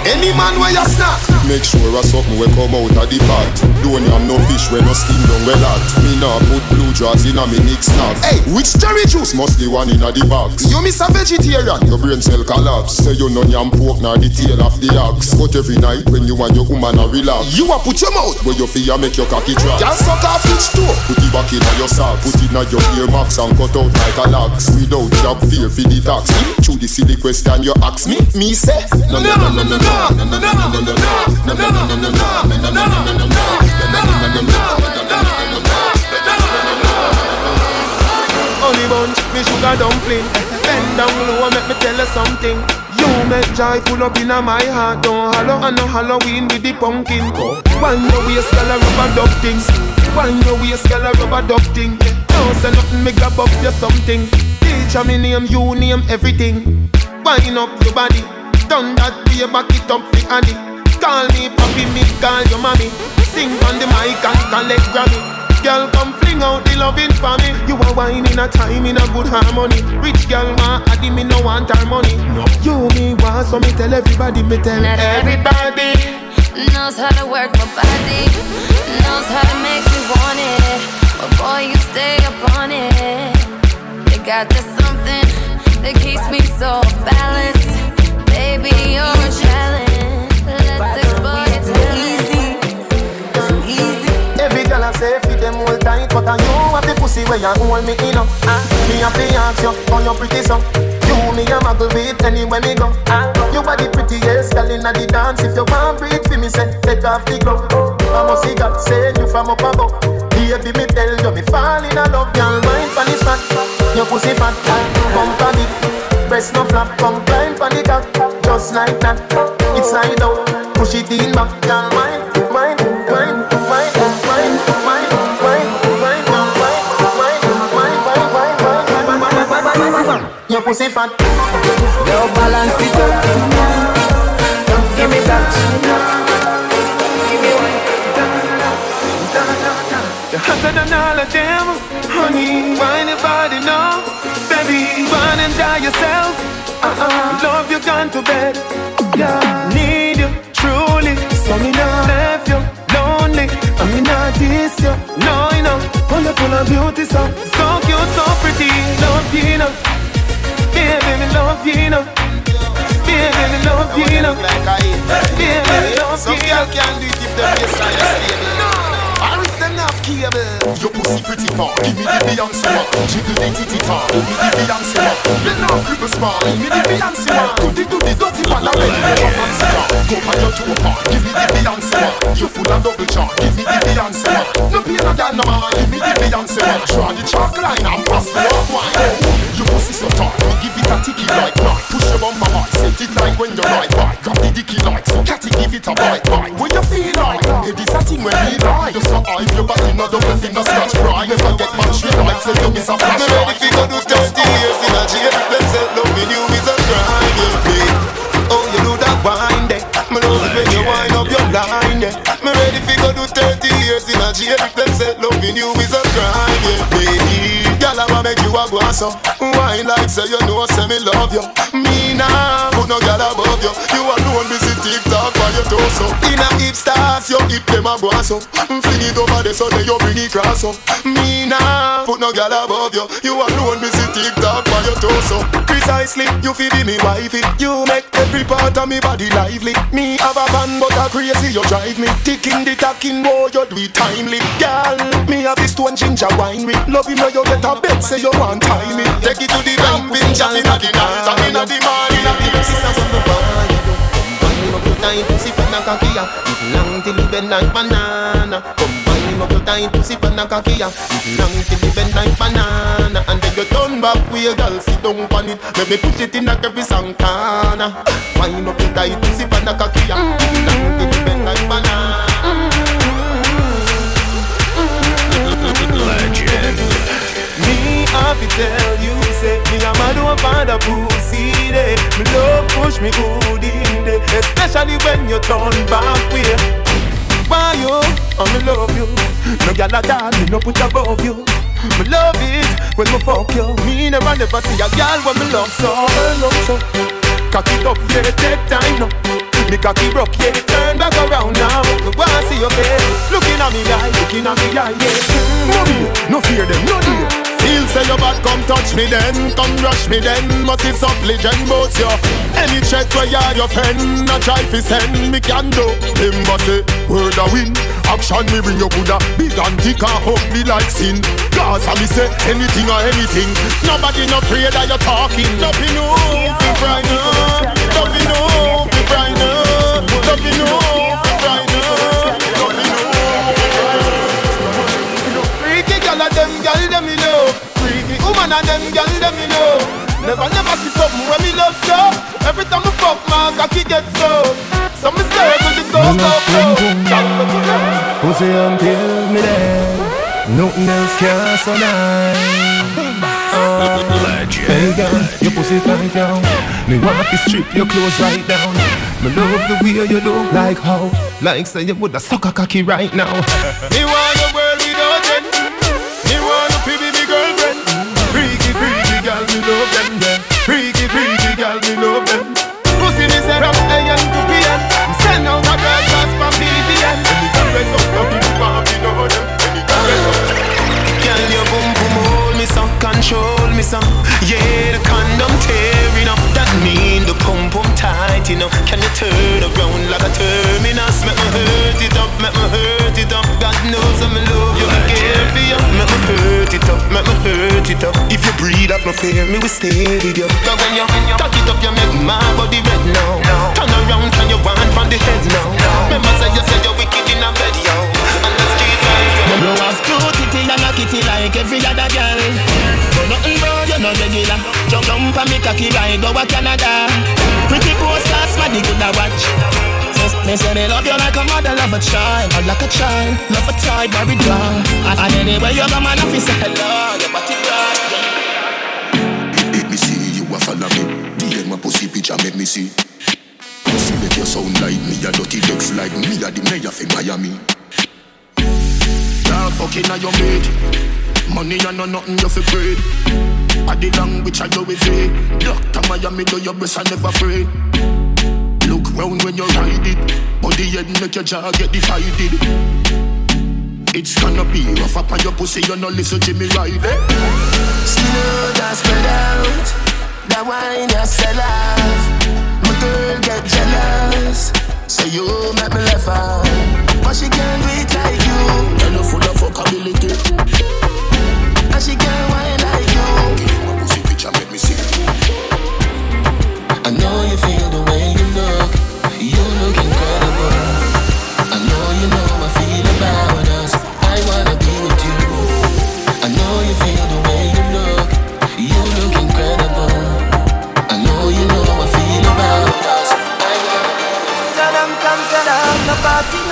any man where you snap, make sure a something will come out of the pot. Don't have no fish when no steam down well hot. Me nah put blue jaws in a me Nick snack. Hey, which cherry juice must the one in a the box? You miss a vegetarian, your brain cell collapse. Say you no yam pork nor the tail of the ox. But every night when you and your woman a relax, you a put your mouth where you feel make your cocky drop. Can't suck off each toe. Put it back in your sock. Put it in your ear max and cut out like a lax. Without job fear for the tax. Through the silly question you ask me, me say no no no no no no no no no no no no no no no no no no Honey bunch, me sugar dumpling. Bend down low, make me tell you something. You make joy full up in my heart. Don't hollow and no Halloween with the pumpkin. One your waist, girl, a rubber duck thing. One your waist, girl, a rubber duck thing. Don't say nothing, me grab up you something. Teacher me name, you name everything. Wind up your body, turn that way, back it up the addy. Call me papi, me call your mommy. Sing on the mic and collect Grammy. Girl, come fling out the loving for me. You are wine in a time in a good harmony. Rich girl, ma, addy me no want her money. You me want, so me tell everybody, me tell Not everybody. Knows how to work my body, knows how to make me want it. But boy, you stay up on it. You got this something that keeps me so off balance. Baby, you're a challenge. Let's explore it easy. Every girl I say fit them all tight, but I you have the pussy where you hold me in up. Me have to ask you, how you pretty so? You me a muggle with anywhere me go. You are the prettiest girl inna the dance. If you want breathe for me, say take off the glove. I must see God send you from up above. Baby, me tell you, me fall in love. Girl, mind pon this fat, your pussy fat, bump on it. Breast no flap, come climb pon the cock, just like that. It's slide out, push it in back. Girl, mind, mind, your balance it up. Give me that. Hotter than all of them, honey. Why your body now, baby? Run and die yourself. Uh-uh. Love you gone to bed. Yeah, need you truly. So me not left you lonely. I mean not this you. No, you know, full of beauty, so so cute, so pretty. Love you, know. baby, me love you, know. baby, me love you, know. baby, me love Some you. girl can't do it if them baseline is stable. Cable. Your pussy pretty far. Give me the Beyonce one. Jiggle the titty tar. Give me the Beyonce one. You know people small. Give me the Beyonce one. Do the do the dirty one. I'm ready to fancy car. Go on your two part. Give me the Beyonce one. You full of double chart. Give me the Beyonce one. No pain no girl no man. Give me the Beyonce one. Draw the chalk line and pass the walk wine. Oh, your pussy so tall. Me give it a ticky like that. Push your bumper hard. Set it like when you ride by. Grab the dicky like so. Catty give it a bite bite. When you feel like it is a thing when we lie. You so high, your body no double finger scratch cry. Never get much with like say you miss a flash. Me ready fi go do thirty years in a jail. Them say loving you is a crime, yeah, babe. Oh, you do that wine, there. Me love it when you wind up your line, yeah. Me ready fi go do thirty years in a jail. Them say loving you is a crime, yeah, baby. Girl, I wanna make you a boss, so wine like say you know, say me love you. Me nah put no girl above you. You alone torso. In a hip stars, your hip them a boss up. Mm, fling it over the so then you bring it cross up. Me nah put no girl above you. You alone busy TikTok by your torso. Precisely, you feel be me wifey. You make every part of me body lively. Me have a van, but a crazy you drive me. Ticking the tacking, boy, you do it timely. Girl, me have this stone ginger wine me. Love him now you get a bet, say you want time me. Take it to the camping, jam in the and in the morning. Sister, from the bar, you don't combine up your time, pussy, fat and cocky, yeah. It long till you bend like banana. Combine up your to sip on a cocky ya. Long till the bend like banana, and then you turn back way, girl, sit down on it. Make me put it in a every Santana. Wind up your to sip on a cocky ya. Long till the bend like banana. Legend. Me have to tell you, me a who find a pussy day. Me love push me good in day, especially when you turn back way. Why you? I me love you. No gyal a down, me no put above you. Me love it when me fuck you. Me never never see a gyal when me love so. Love so. Cock it up, yeah, take time now. Me cocky broke, yeah, turn back around now. Me wanna see your face, looking at me eye, looking at me eye, yeah. Mommy, no fear them, no dear. Feel say your bad, come touch me then, come rush me then. Must see some legend both you. Any check where are your friend, a try fi send me can do. Him but say word a win, action me bring your coulda big and thick and hug me like sin. Cause I me say anything or anything. Nobody no afraid that you're talking. Nothing new fi frighten. Nothing new fi frighten. Nothing new Freaky woman them gyal them me know. Never never see something when me love so. Every time I fuck my cocky get so. So me say to the go go go. Pussy until me dead. Nothing else can survive. Legend. Hey girl, your pussy tight down. Me want to strip your clothes right down. Me love the way you look like how, like say you woulda suck a cocky right now. Me want me some. Yeah, the condom tearing up. That mean the pump pump tight, know. Can you turn around like a terminus? Make me hurt it up, make me hurt it up. God knows I'm in love, you, I care for you. Make me hurt it up, make me hurt it up. If you breathe up no fear, me will stay with you. Cause when you cock it up, you make my body red now. Turn around, can you want from the head now? Remember say you said you're wicked and kitty like every other girl. But nothing wrong, you're not regular. Jump jump on me cocky ride to Canada. Pretty postcards, man, good to watch. Me say me love you like a mother love a child, or like a child love a child married down. And, and anyway you go, man, I feel say hello, your body right. Let me see you a follow me. DM my pussy picture make me see. See make you sound like me a dirty legs like me a the mayor for Miami. Nah fucking a your mate. Money and no nothing you fi afraid. A the language I do with it. Doctor Miami do your best I never afraid. Look round when you ride it. Body head make your jaw get divided. It's gonna be rough up on your pussy, you no listen to me right eh? Slow down, spread out. That wine you sell off. My girl get jealous. So you make me laugh out. But she can't do it like you. Girl, you full of fuckability. And she can't wine like you. Give me my pussy picture, make me see. I know you feel the way you look. You look incredible.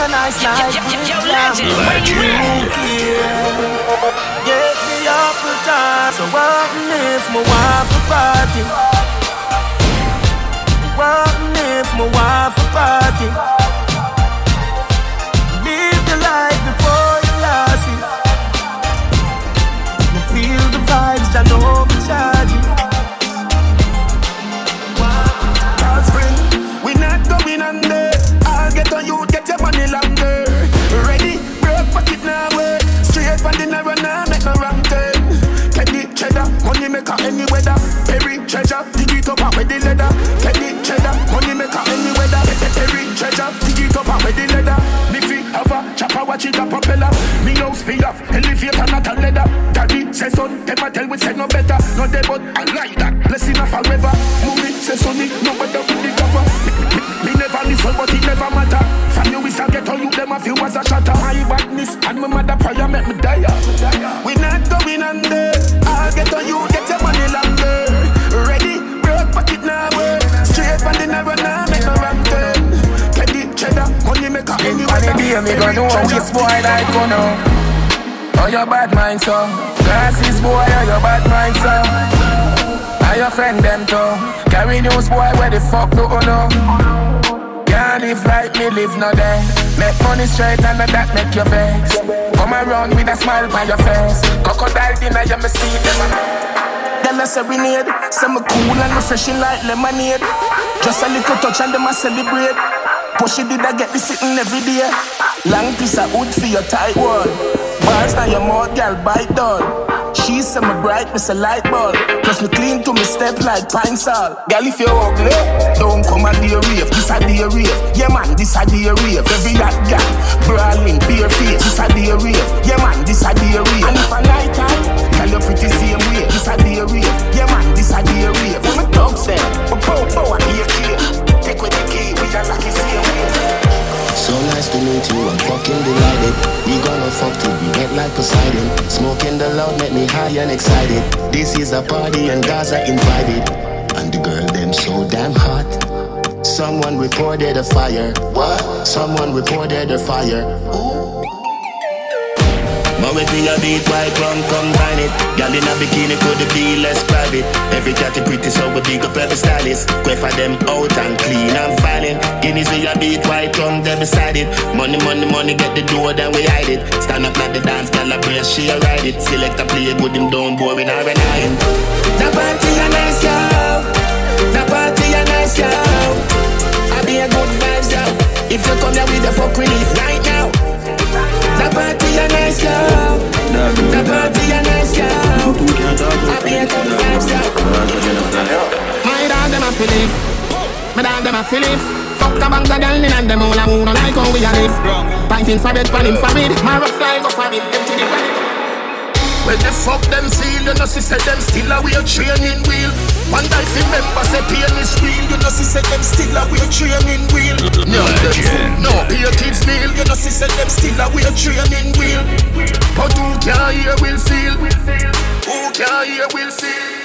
No nice like Legend. Get me up for time So what if my wife a party? What if my wife a party? The leather. Teddy cheddar, money maker any weather. Perry treasure, dig it up and with the leather. Niffy, have a chopper, watch it a propeller. Me house fee off, elevator not a leather. Daddy say son, them a tell we say no better. No dead but I like that. Blessing a forever. Mommy say sonny, no better with the cover. Me, me never listen, but it never matter. From you is a ghetto, you them a few as a shatter. My badness and my mother make me die. Gonna know this boy like go know. Oh, your bad mind, so? Glasses boy, oh, your bad mind, so? Are your friend them too Carry news boy, where the fuck do you know? Can't live like me, live no day. Make money straight and that make your vex. Come around with a smile on your face. Crocodile dinner, you me see them. Girl a serenade. Say me cool and refreshing like lemonade. Just a little touch and them a celebrate. Push it did I get this sitting every day Long piece of wood for your tight wall Bars now your mouth, girl, bite down. She say me bright, me say light bulb. Plus me clean to me step like pine salt. Girl, if you ugly, don't come a day rave. This a day rave, yeah man, this a day rave. Every hot girl, brawling, bare face. This a day rave, yeah man, this a day rave. And if I night time, girl, you pretty same way. This a day rave, yeah man, this a day rave. When me thugs them, me pow pow and here key Take with the key, we are lucky same way so nice to meet you, I'm fucking delighted. We gonna fuck till we get like Poseidon. Smoking the loud make me high and excited. This is a party and Gaza invited. And the girl them so damn hot. Someone reported a fire. What? Someone reported a fire. Ooh. But with me a beat white rum, come find it? Girl in a bikini could be less private? Every cat is pretty so we big up every stylist. Quay for them out and clean and filing Guineas with a beat white rum, they beside it? Money, money, money, get the door, then we hide it. Stand up like the dance, brace, she a ride it. Select a play, good him down, boring or an iron The party a nice, yo The party a nice, yo I be a good vibes, yo If you come here with the fuck relief party a nice, yo. The party a nice, yo. I be a good vibes, yo. My dog them a feel it. My dog them a feel it. Fuck the bangs of girl in and them all a moon like how we a live. Pinting for bed, panning for bed. My rough like a famine, empty the bag. When the fuck them feel, you know see say them still a way training wheel. One guy fi member say pain is real, you know see say them still a way training wheel. No, no pay kids meal, you know see say them still a way training wheel. But who can hear will feel? Who can hear will feel?